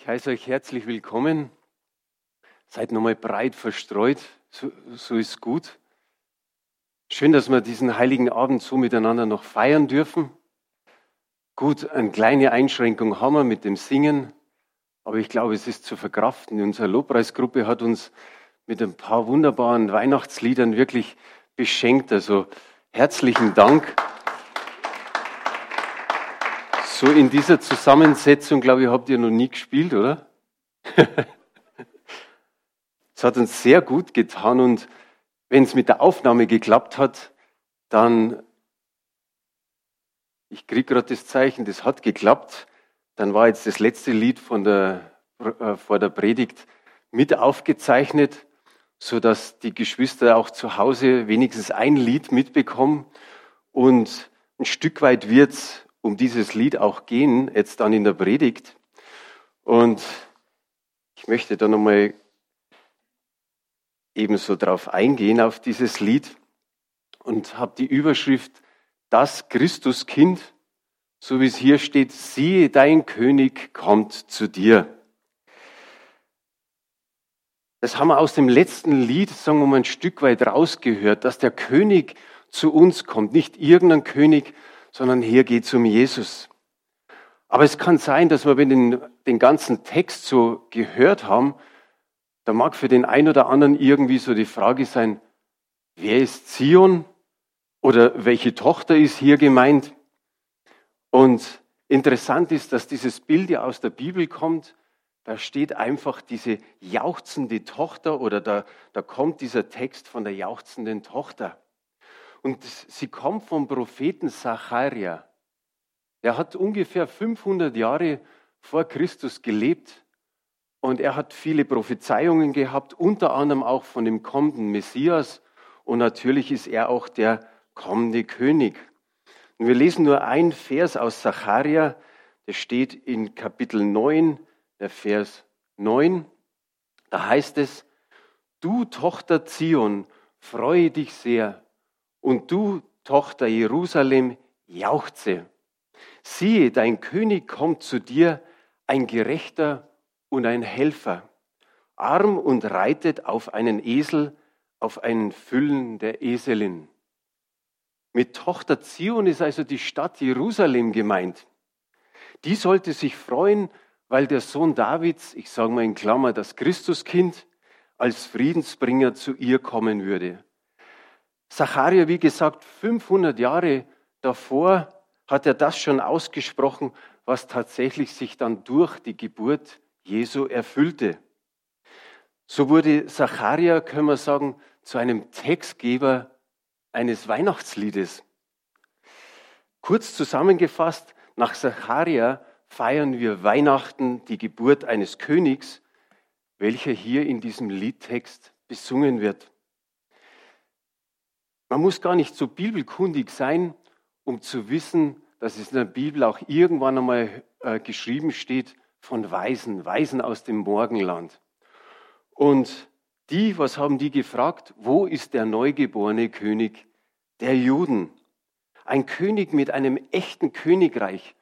Ich heiße euch herzlich willkommen. Seid nochmal breit verstreut, so, so ist gut. Schön, dass wir diesen heiligen Abend so miteinander noch feiern dürfen. Gut, eine kleine Einschränkung haben wir mit dem Singen, aber ich glaube, es ist zu verkraften. Unsere Lobpreisgruppe hat uns mit ein paar wunderbaren Weihnachtsliedern wirklich beschenkt. Also herzlichen Dank. So in dieser Zusammensetzung, glaube ich, habt ihr noch nie gespielt, oder? Es hat uns sehr gut getan und wenn es mit der Aufnahme geklappt hat, dann, ich kriege gerade das Zeichen, das hat geklappt, dann war jetzt das letzte Lied von der, äh, vor der Predigt mit aufgezeichnet, so dass die Geschwister auch zu Hause wenigstens ein Lied mitbekommen und ein Stück weit wird es um dieses Lied auch gehen, jetzt dann in der Predigt. Und ich möchte da nochmal ebenso drauf eingehen, auf dieses Lied und habe die Überschrift Das Christuskind, so wie es hier steht, siehe, dein König kommt zu dir. Das haben wir aus dem letzten Lied, sagen wir mal, ein Stück weit rausgehört, dass der König zu uns kommt. Nicht irgendein König, sondern hier geht es um Jesus. Aber es kann sein, dass wir, wenn den, den ganzen Text so gehört haben, da mag für den einen oder anderen irgendwie so die Frage sein, wer ist Zion oder welche Tochter ist hier gemeint? Und interessant ist, dass dieses Bild ja aus der Bibel kommt. Da steht einfach diese jauchzende Tochter oder da, da kommt dieser Text von der jauchzenden Tochter. Und sie kommt vom Propheten Zacharia. Er hat ungefähr 500 Jahre vor Christus gelebt und er hat viele Prophezeiungen gehabt, unter anderem auch von dem kommenden Messias. Und natürlich ist er auch der kommende König. Und wir lesen nur einen Vers aus Zacharia, der steht in Kapitel 9, der Vers 9. Da heißt es, du Tochter Zion, freue dich sehr und du, Tochter Jerusalem, jauchze. Siehe, dein König kommt zu dir, ein Gerechter und ein Helfer, arm und reitet auf einen Esel, auf einen Füllen der Eselin. Mit Tochter Zion ist also die Stadt Jerusalem gemeint. Die sollte sich freuen, weil der Sohn Davids, ich sage mal in Klammer das Christuskind, als Friedensbringer zu ihr kommen würde. Zacharia, wie gesagt, 500 Jahre davor hat er das schon ausgesprochen, was tatsächlich sich dann durch die Geburt Jesu erfüllte. So wurde Zacharia, können wir sagen, zu einem Textgeber eines Weihnachtsliedes. Kurz zusammengefasst, nach Zacharia feiern wir Weihnachten, die Geburt eines Königs, welcher hier in diesem Liedtext besungen wird. Man muss gar nicht so bibelkundig sein, um zu wissen, dass es in der Bibel auch irgendwann einmal äh, geschrieben steht von Weisen, Weisen aus dem Morgenland. Und die, was haben die gefragt? Wo ist der neugeborene König der Juden? Ein König mit einem echten Königreich.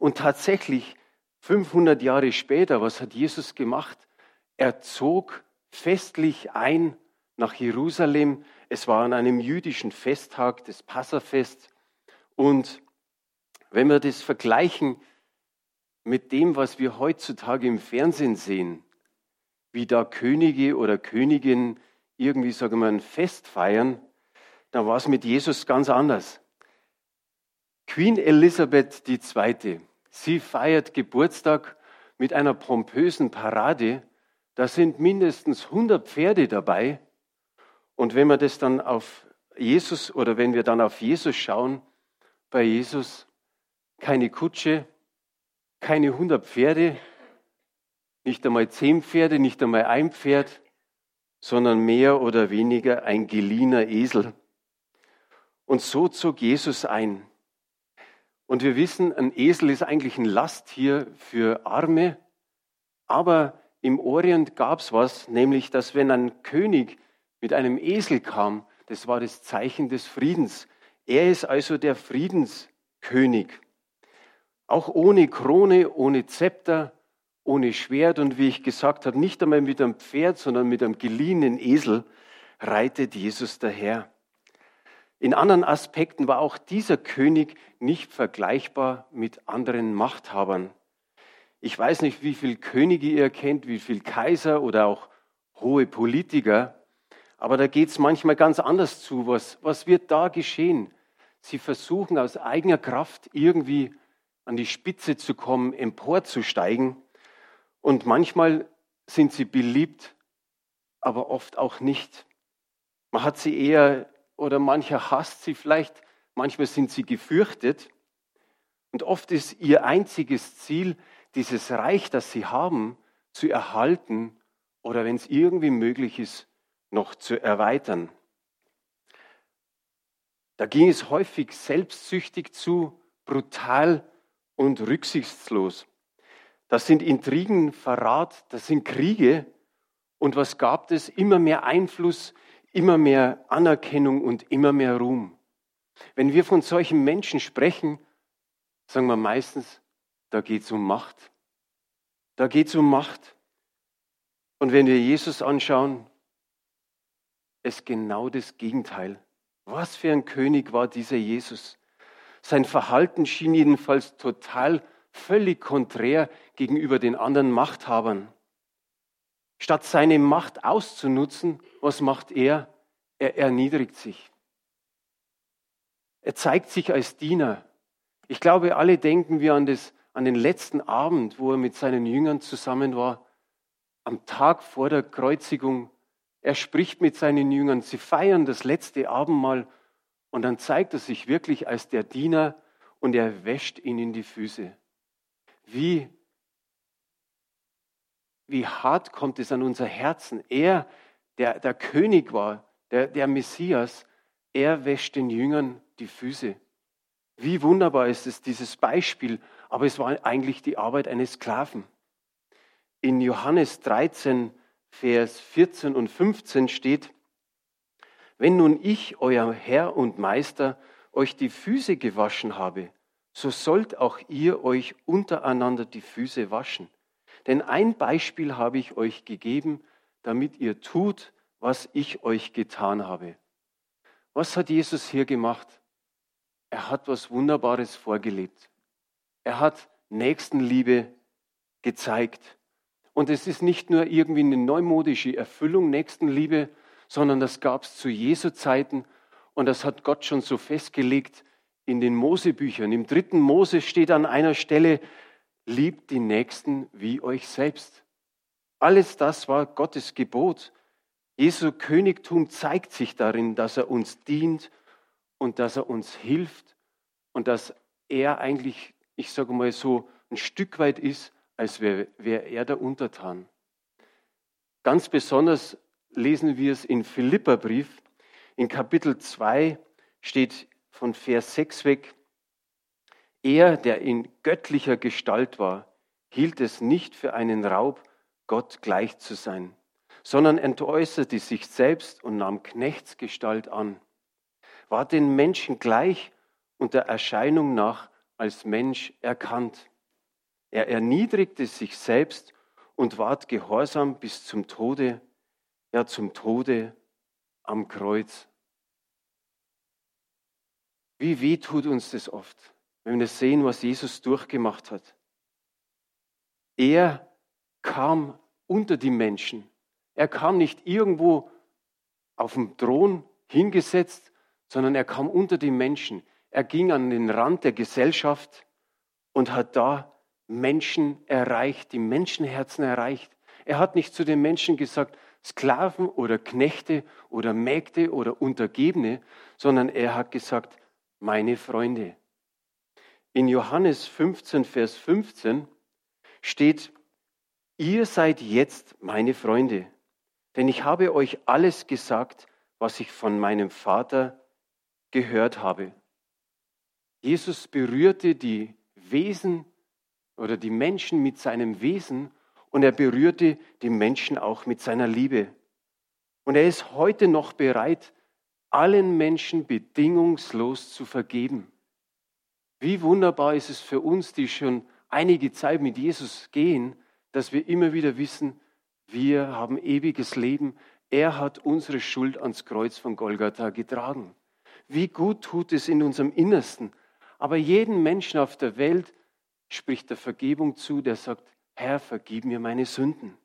Und tatsächlich, 500 Jahre später, was hat Jesus gemacht? Er zog festlich ein nach Jerusalem. Es war an einem jüdischen Festtag, das Passafest. Und wenn wir das vergleichen mit dem, was wir heutzutage im Fernsehen sehen, wie da Könige oder Königinnen irgendwie, sagen wir, ein Fest feiern, dann war es mit Jesus ganz anders. Queen Elizabeth II., sie feiert Geburtstag mit einer pompösen Parade. Da sind mindestens 100 Pferde dabei und wenn wir das dann auf Jesus oder wenn wir dann auf Jesus schauen, bei Jesus keine Kutsche, keine 100 Pferde, nicht einmal zehn Pferde, nicht einmal ein Pferd, sondern mehr oder weniger ein geliehener Esel. Und so zog Jesus ein. Und wir wissen, ein Esel ist eigentlich ein Lasttier für Arme, aber im Orient gab es was, nämlich dass wenn ein König mit einem Esel kam, das war das Zeichen des Friedens. Er ist also der Friedenskönig. Auch ohne Krone, ohne Zepter, ohne Schwert und wie ich gesagt habe, nicht einmal mit einem Pferd, sondern mit einem geliehenen Esel reitet Jesus daher. In anderen Aspekten war auch dieser König nicht vergleichbar mit anderen Machthabern. Ich weiß nicht, wie viele Könige ihr kennt, wie viele Kaiser oder auch hohe Politiker, aber da geht es manchmal ganz anders zu. Was, was wird da geschehen? Sie versuchen aus eigener Kraft irgendwie an die Spitze zu kommen, emporzusteigen. Und manchmal sind sie beliebt, aber oft auch nicht. Man hat sie eher oder mancher hasst sie vielleicht, manchmal sind sie gefürchtet. Und oft ist ihr einziges Ziel, dieses Reich, das sie haben, zu erhalten oder wenn es irgendwie möglich ist, noch zu erweitern. Da ging es häufig selbstsüchtig zu, brutal und rücksichtslos. Das sind Intrigen, Verrat, das sind Kriege. Und was gab es? Immer mehr Einfluss, immer mehr Anerkennung und immer mehr Ruhm. Wenn wir von solchen Menschen sprechen, sagen wir meistens, da geht es um Macht. Da geht es um Macht. Und wenn wir Jesus anschauen, ist genau das Gegenteil. Was für ein König war dieser Jesus? Sein Verhalten schien jedenfalls total völlig konträr gegenüber den anderen Machthabern. Statt seine Macht auszunutzen, was macht er? Er erniedrigt sich. Er zeigt sich als Diener. Ich glaube, alle denken wir an, das, an den letzten Abend, wo er mit seinen Jüngern zusammen war, am Tag vor der Kreuzigung. Er spricht mit seinen Jüngern, sie feiern das letzte Abendmahl und dann zeigt er sich wirklich als der Diener und er wäscht ihnen die Füße. Wie wie hart kommt es an unser Herzen. Er, der der König war, der, der Messias, er wäscht den Jüngern die Füße. Wie wunderbar ist es, dieses Beispiel, aber es war eigentlich die Arbeit eines Sklaven. In Johannes 13, Vers 14 und 15 steht, wenn nun ich, euer Herr und Meister, euch die Füße gewaschen habe, so sollt auch ihr euch untereinander die Füße waschen. Denn ein Beispiel habe ich euch gegeben, damit ihr tut, was ich euch getan habe. Was hat Jesus hier gemacht? Er hat was Wunderbares vorgelebt. Er hat Nächstenliebe gezeigt. Und es ist nicht nur irgendwie eine neumodische Erfüllung Nächstenliebe, sondern das gab es zu Jesu Zeiten und das hat Gott schon so festgelegt in den Mosebüchern. Im dritten Mose steht an einer Stelle, liebt die Nächsten wie euch selbst. Alles das war Gottes Gebot. Jesu Königtum zeigt sich darin, dass er uns dient und dass er uns hilft und dass er eigentlich, ich sage mal so, ein Stück weit ist, als wäre wär er der Untertan. Ganz besonders lesen wir es in Philipperbrief. In Kapitel 2 steht von Vers 6 weg, er, der in göttlicher Gestalt war, hielt es nicht für einen Raub, Gott gleich zu sein, sondern entäußerte sich selbst und nahm Knechtsgestalt an, war den Menschen gleich und der Erscheinung nach als Mensch erkannt. Er erniedrigte sich selbst und ward gehorsam bis zum Tode, ja zum Tode am Kreuz. Wie weh tut uns das oft? wenn wir sehen, was Jesus durchgemacht hat. Er kam unter die Menschen. Er kam nicht irgendwo auf dem Thron hingesetzt, sondern er kam unter die Menschen. Er ging an den Rand der Gesellschaft und hat da Menschen erreicht, die Menschenherzen erreicht. Er hat nicht zu den Menschen gesagt, Sklaven oder Knechte oder Mägde oder Untergebene, sondern er hat gesagt, meine Freunde, in Johannes 15, Vers 15 steht, ihr seid jetzt meine Freunde, denn ich habe euch alles gesagt, was ich von meinem Vater gehört habe. Jesus berührte die Wesen oder die Menschen mit seinem Wesen und er berührte die Menschen auch mit seiner Liebe. Und er ist heute noch bereit, allen Menschen bedingungslos zu vergeben. Wie wunderbar ist es für uns, die schon einige Zeit mit Jesus gehen, dass wir immer wieder wissen, wir haben ewiges Leben. Er hat unsere Schuld ans Kreuz von Golgatha getragen. Wie gut tut es in unserem Innersten. Aber jeden Menschen auf der Welt spricht der Vergebung zu, der sagt, Herr, vergib mir meine Sünden.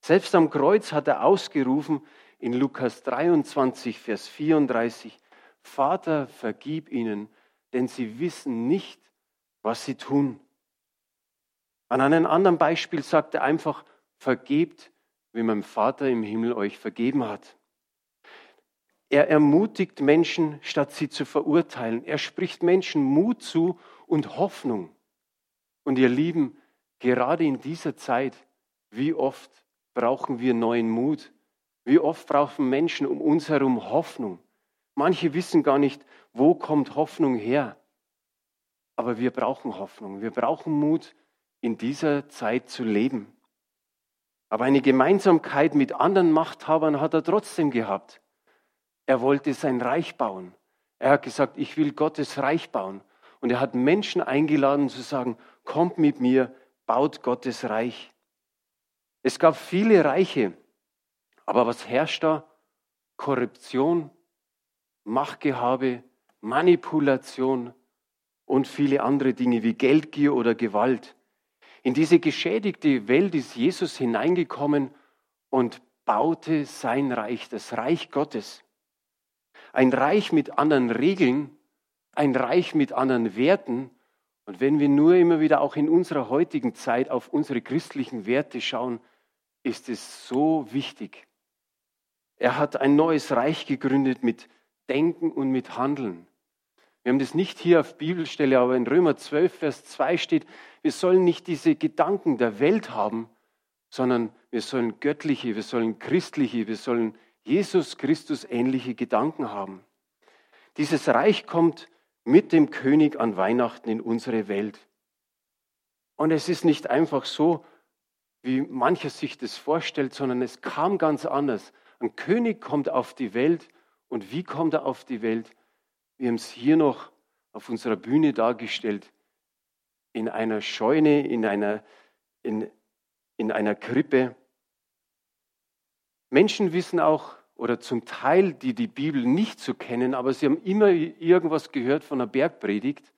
Selbst am Kreuz hat er ausgerufen in Lukas 23, Vers 34, Vater, vergib ihnen, denn sie wissen nicht, was sie tun. An einem anderen Beispiel sagt er einfach, vergebt, wie mein Vater im Himmel euch vergeben hat. Er ermutigt Menschen, statt sie zu verurteilen. Er spricht Menschen Mut zu und Hoffnung. Und ihr Lieben, gerade in dieser Zeit, wie oft brauchen wir neuen Mut? Wie oft brauchen Menschen um uns herum Hoffnung? Manche wissen gar nicht, wo kommt Hoffnung her. Aber wir brauchen Hoffnung. Wir brauchen Mut, in dieser Zeit zu leben. Aber eine Gemeinsamkeit mit anderen Machthabern hat er trotzdem gehabt. Er wollte sein Reich bauen. Er hat gesagt, ich will Gottes Reich bauen. Und er hat Menschen eingeladen zu sagen, kommt mit mir, baut Gottes Reich. Es gab viele Reiche, aber was herrscht da? Korruption, Machtgehabe, Manipulation und viele andere Dinge wie Geldgier oder Gewalt. In diese geschädigte Welt ist Jesus hineingekommen und baute sein Reich, das Reich Gottes. Ein Reich mit anderen Regeln, ein Reich mit anderen Werten. Und wenn wir nur immer wieder auch in unserer heutigen Zeit auf unsere christlichen Werte schauen, ist es so wichtig. Er hat ein neues Reich gegründet mit Denken und mit Handeln. Wir haben das nicht hier auf Bibelstelle, aber in Römer 12, Vers 2 steht, wir sollen nicht diese Gedanken der Welt haben, sondern wir sollen göttliche, wir sollen christliche, wir sollen Jesus Christus ähnliche Gedanken haben. Dieses Reich kommt mit dem König an Weihnachten in unsere Welt. Und es ist nicht einfach so, wie mancher sich das vorstellt, sondern es kam ganz anders. Ein König kommt auf die Welt und wie kommt er auf die Welt? Wir haben es hier noch auf unserer Bühne dargestellt. In einer Scheune, in einer, in, in einer Krippe. Menschen wissen auch, oder zum Teil, die die Bibel nicht so kennen, aber sie haben immer irgendwas gehört von einer Bergpredigt.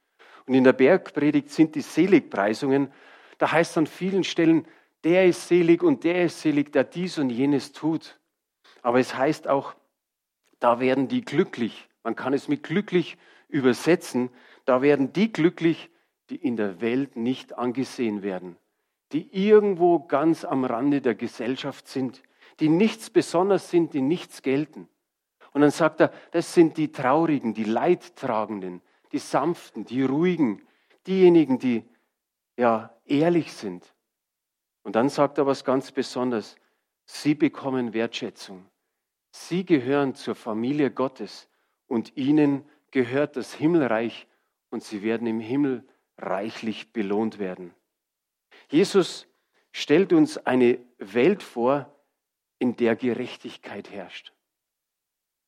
Und in der Bergpredigt sind die Seligpreisungen. Da heißt es an vielen Stellen, der ist selig und der ist selig, der dies und jenes tut. Aber es heißt auch, da werden die glücklich. Man kann es mit glücklich übersetzen. Da werden die glücklich, die in der Welt nicht angesehen werden, die irgendwo ganz am Rande der Gesellschaft sind, die nichts besonders sind, die nichts gelten. Und dann sagt er, das sind die Traurigen, die Leidtragenden, die Sanften, die Ruhigen, diejenigen, die ja ehrlich sind. Und dann sagt er was ganz Besonderes. Sie bekommen Wertschätzung. Sie gehören zur Familie Gottes und ihnen gehört das Himmelreich und sie werden im Himmel reichlich belohnt werden. Jesus stellt uns eine Welt vor, in der Gerechtigkeit herrscht.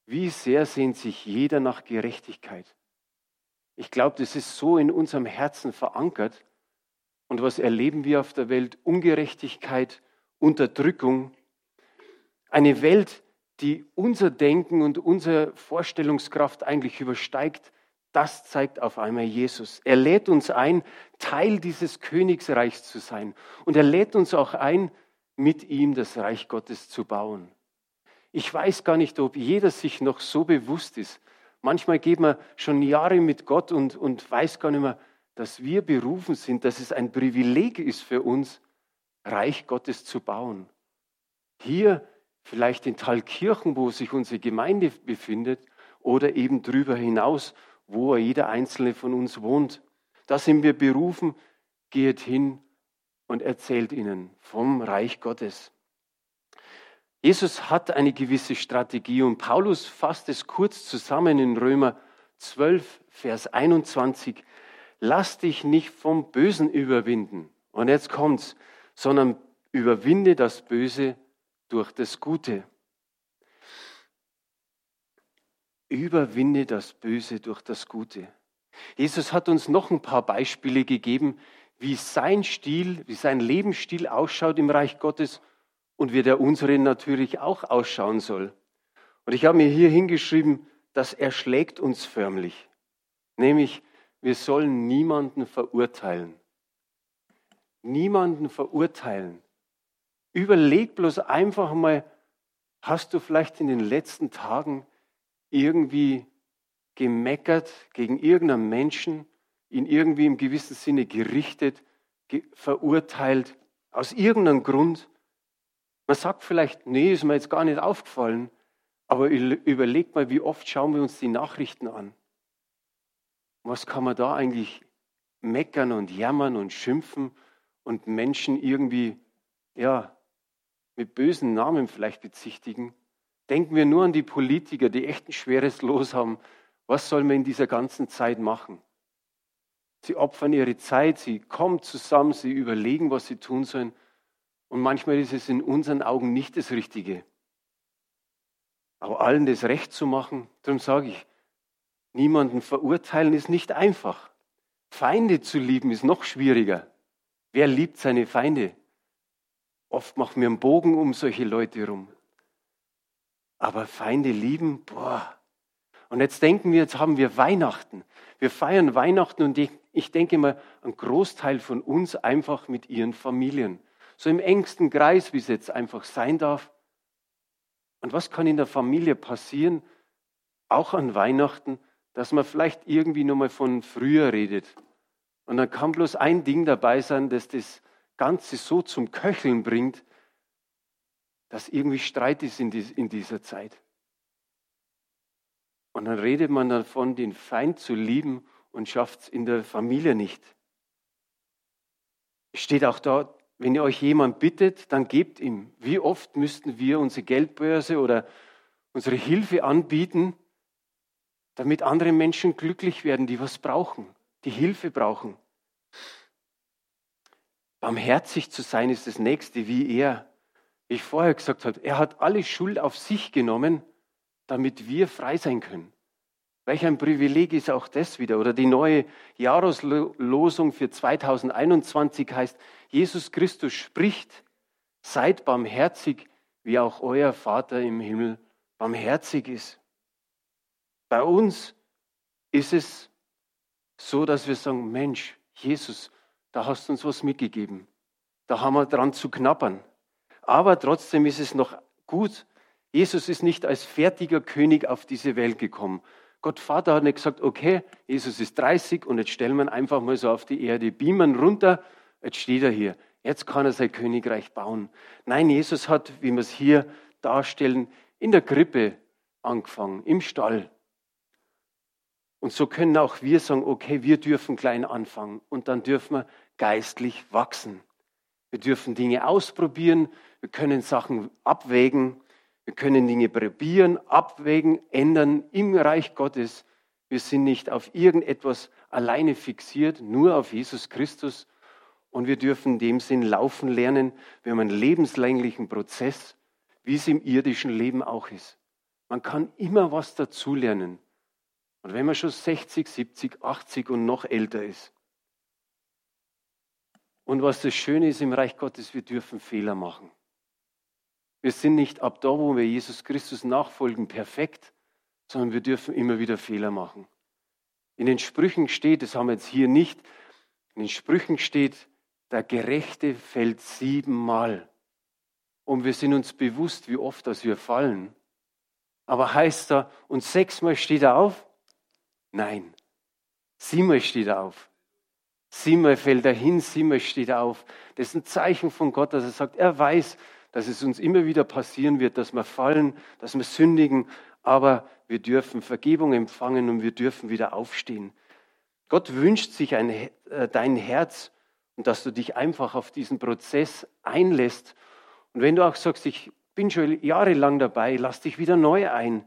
Wie sehr sehnt sich jeder nach Gerechtigkeit? Ich glaube, das ist so in unserem Herzen verankert. Und was erleben wir auf der Welt? Ungerechtigkeit, Unterdrückung. Eine Welt, die unser Denken und unsere Vorstellungskraft eigentlich übersteigt, das zeigt auf einmal Jesus. Er lädt uns ein, Teil dieses Königsreichs zu sein. Und er lädt uns auch ein, mit ihm das Reich Gottes zu bauen. Ich weiß gar nicht, ob jeder sich noch so bewusst ist. Manchmal geht man schon Jahre mit Gott und, und weiß gar nicht mehr, dass wir berufen sind, dass es ein Privileg ist für uns, Reich Gottes zu bauen. Hier vielleicht in Thalkirchen, wo sich unsere Gemeinde befindet, oder eben darüber hinaus, wo jeder einzelne von uns wohnt. Da sind wir berufen, geht hin und erzählt ihnen vom Reich Gottes. Jesus hat eine gewisse Strategie und Paulus fasst es kurz zusammen in Römer 12, Vers 21. Lass dich nicht vom Bösen überwinden. Und jetzt kommt's, sondern überwinde das Böse durch das Gute. Überwinde das Böse durch das Gute. Jesus hat uns noch ein paar Beispiele gegeben, wie sein Stil, wie sein Lebensstil ausschaut im Reich Gottes und wie der unsere natürlich auch ausschauen soll. Und ich habe mir hier hingeschrieben, das erschlägt uns förmlich. Nämlich, wir sollen niemanden verurteilen. Niemanden verurteilen. Überleg bloß einfach mal, hast du vielleicht in den letzten Tagen irgendwie gemeckert gegen irgendeinen Menschen, ihn irgendwie im gewissen Sinne gerichtet, ge verurteilt, aus irgendeinem Grund? Man sagt vielleicht, nee, ist mir jetzt gar nicht aufgefallen, aber überlegt mal, wie oft schauen wir uns die Nachrichten an. Was kann man da eigentlich meckern und jammern und schimpfen und Menschen irgendwie, ja, mit bösen Namen vielleicht bezichtigen. Denken wir nur an die Politiker, die echt ein schweres Los haben. Was soll man in dieser ganzen Zeit machen? Sie opfern ihre Zeit, sie kommen zusammen, sie überlegen, was sie tun sollen. Und manchmal ist es in unseren Augen nicht das Richtige. Aber allen das Recht zu machen, darum sage ich, niemanden verurteilen ist nicht einfach. Feinde zu lieben ist noch schwieriger. Wer liebt seine Feinde? Oft machen wir einen Bogen um solche Leute rum. Aber Feinde lieben, boah. Und jetzt denken wir, jetzt haben wir Weihnachten. Wir feiern Weihnachten und ich, denke mal, ein Großteil von uns einfach mit ihren Familien. So im engsten Kreis, wie es jetzt einfach sein darf. Und was kann in der Familie passieren, auch an Weihnachten, dass man vielleicht irgendwie nochmal von früher redet. Und dann kann bloß ein Ding dabei sein, das das Ganze so zum Köcheln bringt, dass irgendwie Streit ist in, dieser Zeit. Und dann redet man davon, den Feind zu lieben und schafft es in der Familie nicht. Steht auch da, wenn ihr euch jemand bittet, dann gebt ihm. Wie oft müssten wir unsere Geldbörse oder unsere Hilfe anbieten, damit andere Menschen glücklich werden, die was brauchen, die Hilfe brauchen. Barmherzig zu sein ist das Nächste, wie er, wie ich vorher gesagt habe, er hat alle Schuld auf sich genommen, damit wir frei sein können. Welch ein Privileg ist auch das wieder. Oder die neue Jahreslosung für 2021 heißt, Jesus Christus spricht, seid barmherzig, wie auch euer Vater im Himmel barmherzig ist. Bei uns ist es so, dass wir sagen, Mensch, Jesus, da hast du uns was mitgegeben. Da haben wir dran zu knappern. Aber trotzdem ist es noch gut. Jesus ist nicht als fertiger König auf diese Welt gekommen. Gott Vater hat nicht gesagt, okay, Jesus ist 30 und jetzt stellen wir ihn einfach mal so auf die Erde, beamen runter, jetzt steht er hier. Jetzt kann er sein Königreich bauen. Nein, Jesus hat, wie wir es hier darstellen, in der Krippe angefangen, im Stall. Und so können auch wir sagen, okay, wir dürfen klein anfangen und dann dürfen wir geistlich wachsen. Wir dürfen Dinge ausprobieren, wir können Sachen abwägen, wir können Dinge probieren, abwägen, ändern im Reich Gottes. Wir sind nicht auf irgendetwas alleine fixiert, nur auf Jesus Christus. Und wir dürfen in dem Sinn laufen lernen. Wir haben einen lebenslänglichen Prozess, wie es im irdischen Leben auch ist. Man kann immer was dazulernen. Und wenn man schon 60, 70, 80 und noch älter ist. Und was das Schöne ist im Reich Gottes, wir dürfen Fehler machen. Wir sind nicht ab da, wo wir Jesus Christus nachfolgen, perfekt, sondern wir dürfen immer wieder Fehler machen. In den Sprüchen steht, das haben wir jetzt hier nicht, in den Sprüchen steht, der Gerechte fällt siebenmal. Und wir sind uns bewusst, wie oft dass wir fallen. Aber heißt da, und sechsmal steht er auf? Nein. Siebenmal steht er auf. Siebenmal fällt er hin, siebenmal steht er auf. Das ist ein Zeichen von Gott, dass er sagt, er weiß, dass es uns immer wieder passieren wird, dass wir fallen, dass wir sündigen, aber wir dürfen Vergebung empfangen und wir dürfen wieder aufstehen. Gott wünscht sich ein, äh, dein Herz und dass du dich einfach auf diesen Prozess einlässt. Und wenn du auch sagst, ich bin schon jahrelang dabei, lass dich wieder neu ein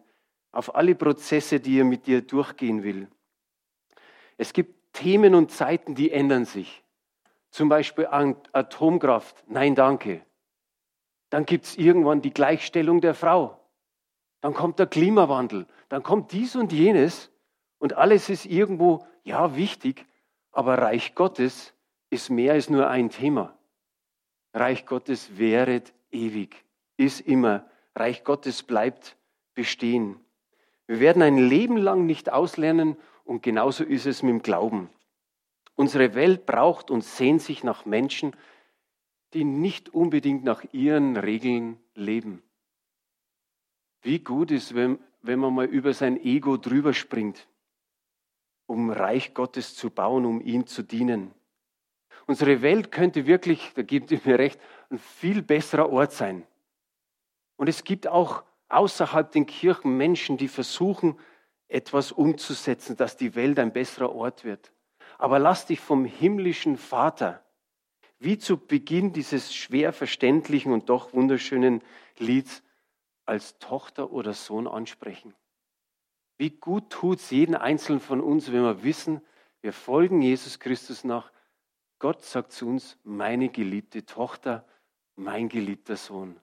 auf alle Prozesse, die er mit dir durchgehen will. Es gibt Themen und Zeiten, die ändern sich. Zum Beispiel Atomkraft. Nein, danke. Dann gibt es irgendwann die Gleichstellung der Frau. Dann kommt der Klimawandel. Dann kommt dies und jenes. Und alles ist irgendwo, ja, wichtig. Aber Reich Gottes ist mehr als nur ein Thema. Reich Gottes währet ewig, ist immer. Reich Gottes bleibt bestehen. Wir werden ein Leben lang nicht auslernen und genauso ist es mit dem Glauben. Unsere Welt braucht und sehnt sich nach Menschen, die nicht unbedingt nach ihren Regeln leben. Wie gut ist, wenn, wenn man mal über sein Ego drüber springt, um Reich Gottes zu bauen, um ihm zu dienen. Unsere Welt könnte wirklich, da gibt ihr mir recht, ein viel besserer Ort sein. Und es gibt auch außerhalb den Kirchen Menschen, die versuchen, etwas umzusetzen, dass die Welt ein besserer Ort wird. Aber lass dich vom himmlischen Vater, wie zu Beginn dieses schwer verständlichen und doch wunderschönen Lieds, als Tochter oder Sohn ansprechen. Wie gut tut es jeden Einzelnen von uns, wenn wir wissen, wir folgen Jesus Christus nach. Gott sagt zu uns, meine geliebte Tochter, mein geliebter Sohn.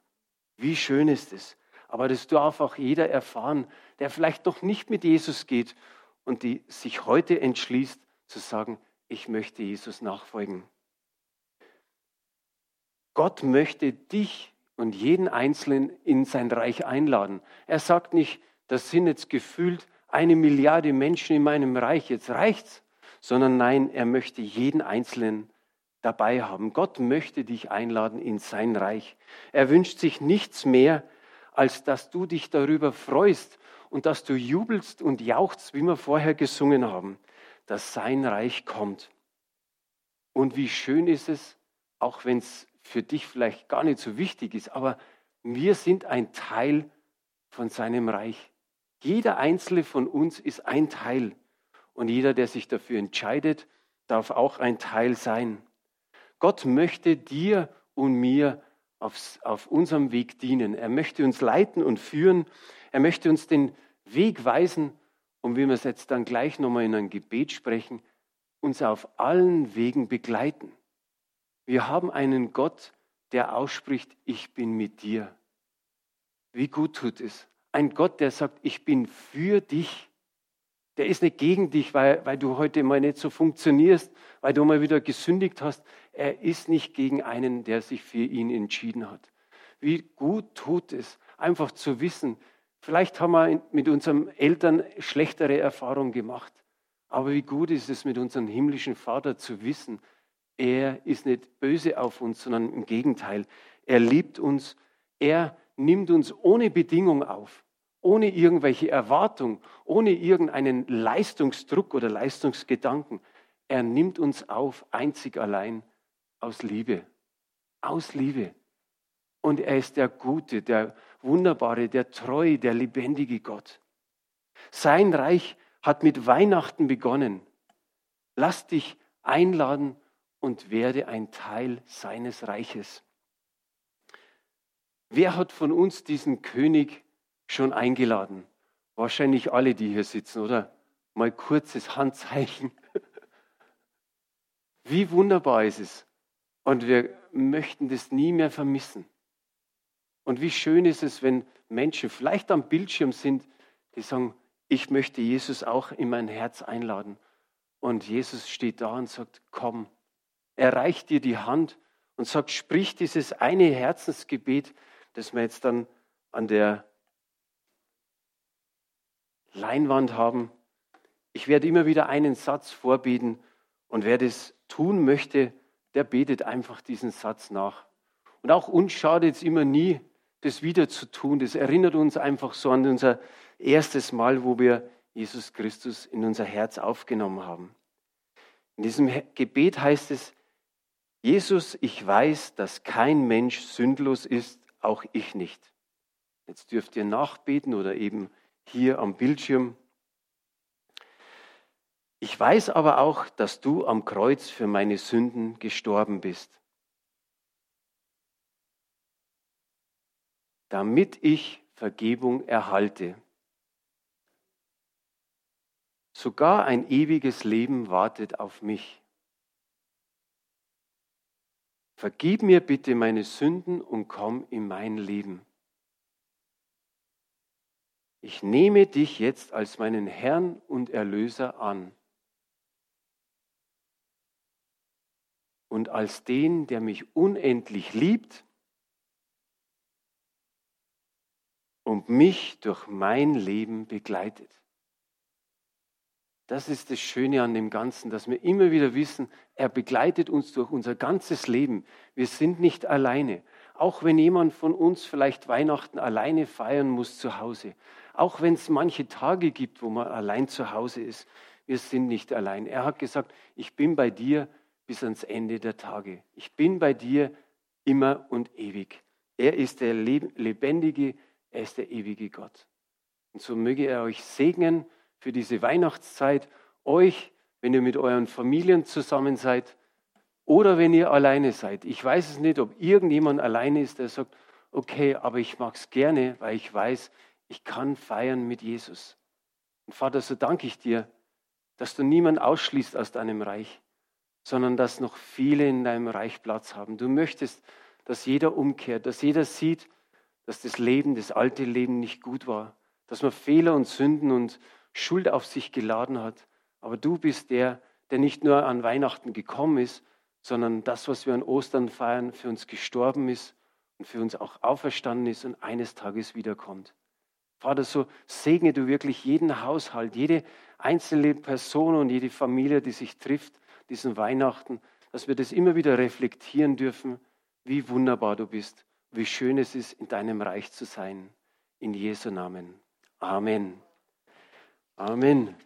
Wie schön ist es. Aber das darf auch jeder erfahren, der vielleicht noch nicht mit Jesus geht und die sich heute entschließt zu sagen, ich möchte Jesus nachfolgen. Gott möchte dich und jeden Einzelnen in sein Reich einladen. Er sagt nicht, das sind jetzt gefühlt eine Milliarde Menschen in meinem Reich, jetzt reicht's, sondern nein, er möchte jeden Einzelnen dabei haben. Gott möchte dich einladen in sein Reich. Er wünscht sich nichts mehr, als dass du dich darüber freust und dass du jubelst und jauchzt, wie wir vorher gesungen haben, dass sein Reich kommt. Und wie schön ist es, auch wenn es für dich vielleicht gar nicht so wichtig ist, aber wir sind ein Teil von seinem Reich. Jeder einzelne von uns ist ein Teil. Und jeder, der sich dafür entscheidet, darf auch ein Teil sein. Gott möchte dir und mir auf, auf unserem Weg dienen. Er möchte uns leiten und führen. Er möchte uns den Weg weisen. Und wie wir es jetzt dann gleich nochmal in ein Gebet sprechen, uns auf allen Wegen begleiten. Wir haben einen Gott, der ausspricht, ich bin mit dir. Wie gut tut es. Ein Gott, der sagt, ich bin für dich. Der ist nicht gegen dich, weil, weil du heute mal nicht so funktionierst, weil du mal wieder gesündigt hast. Er ist nicht gegen einen, der sich für ihn entschieden hat. Wie gut tut es, einfach zu wissen, vielleicht haben wir mit unseren Eltern schlechtere Erfahrungen gemacht, aber wie gut ist es mit unserem himmlischen Vater zu wissen, er ist nicht böse auf uns, sondern im Gegenteil, er liebt uns, er nimmt uns ohne Bedingung auf, ohne irgendwelche Erwartung, ohne irgendeinen Leistungsdruck oder Leistungsgedanken. Er nimmt uns auf, einzig allein aus Liebe. Aus Liebe. Und er ist der gute, der wunderbare, der treue, der lebendige Gott. Sein Reich hat mit Weihnachten begonnen. Lass dich einladen und werde ein Teil seines Reiches. Wer hat von uns diesen König schon eingeladen? Wahrscheinlich alle, die hier sitzen, oder? Mal kurzes Handzeichen. Wie wunderbar ist es, und wir möchten das nie mehr vermissen. Und wie schön ist es, wenn Menschen vielleicht am Bildschirm sind, die sagen, ich möchte Jesus auch in mein Herz einladen. Und Jesus steht da und sagt, komm. Er reicht dir die Hand und sagt, sprich dieses eine Herzensgebet, das wir jetzt dann an der Leinwand haben. Ich werde immer wieder einen Satz vorbeten und wer das tun möchte, der betet einfach diesen Satz nach. Und auch uns schadet es immer nie, das wieder zu tun. Das erinnert uns einfach so an unser erstes Mal, wo wir Jesus Christus in unser Herz aufgenommen haben. In diesem Gebet heißt es, Jesus, ich weiß, dass kein Mensch sündlos ist, auch ich nicht. Jetzt dürft ihr nachbeten oder eben hier am Bildschirm. Ich weiß aber auch, dass du am Kreuz für meine Sünden gestorben bist, damit ich Vergebung erhalte. Sogar ein ewiges Leben wartet auf mich. Vergib mir bitte meine Sünden und komm in mein Leben. Ich nehme dich jetzt als meinen Herrn und Erlöser an. und als den, der mich unendlich liebt und mich durch mein Leben begleitet. Das ist das Schöne an dem Ganzen, dass wir immer wieder wissen, er begleitet uns durch unser ganzes Leben. Wir sind nicht alleine. Auch wenn jemand von uns vielleicht Weihnachten alleine feiern muss zu Hause. Auch wenn es manche Tage gibt, wo man allein zu Hause ist. Wir sind nicht allein. Er hat gesagt, ich bin bei dir bis ans Ende der Tage. Ich bin bei dir immer und ewig. Er ist der lebendige, er ist der ewige Gott. Und so möge er euch segnen für diese Weihnachtszeit, euch, wenn ihr mit euren Familien zusammen seid oder wenn ihr alleine seid. Ich weiß es nicht, ob irgendjemand alleine ist, der sagt, okay, aber ich mag es gerne, weil ich weiß, ich kann feiern mit Jesus. Und Vater, so danke ich dir, dass du niemand ausschließt aus deinem Reich, sondern dass noch viele in deinem Reich Platz haben. Du möchtest, dass jeder umkehrt, dass jeder sieht, dass das Leben, das alte Leben nicht gut war, dass man Fehler und Sünden und Schuld auf sich geladen hat. Aber du bist der, der nicht nur an Weihnachten gekommen ist, sondern das, was wir an Ostern feiern, für uns gestorben ist und für uns auch auferstanden ist und eines Tages wiederkommt. Vater, so segne du wirklich jeden Haushalt, jede einzelne Person und jede Familie, die sich trifft, diesen Weihnachten, dass wir das immer wieder reflektieren dürfen, wie wunderbar du bist, wie schön es ist, in deinem Reich zu sein. In Jesu Namen. Amen. Amen.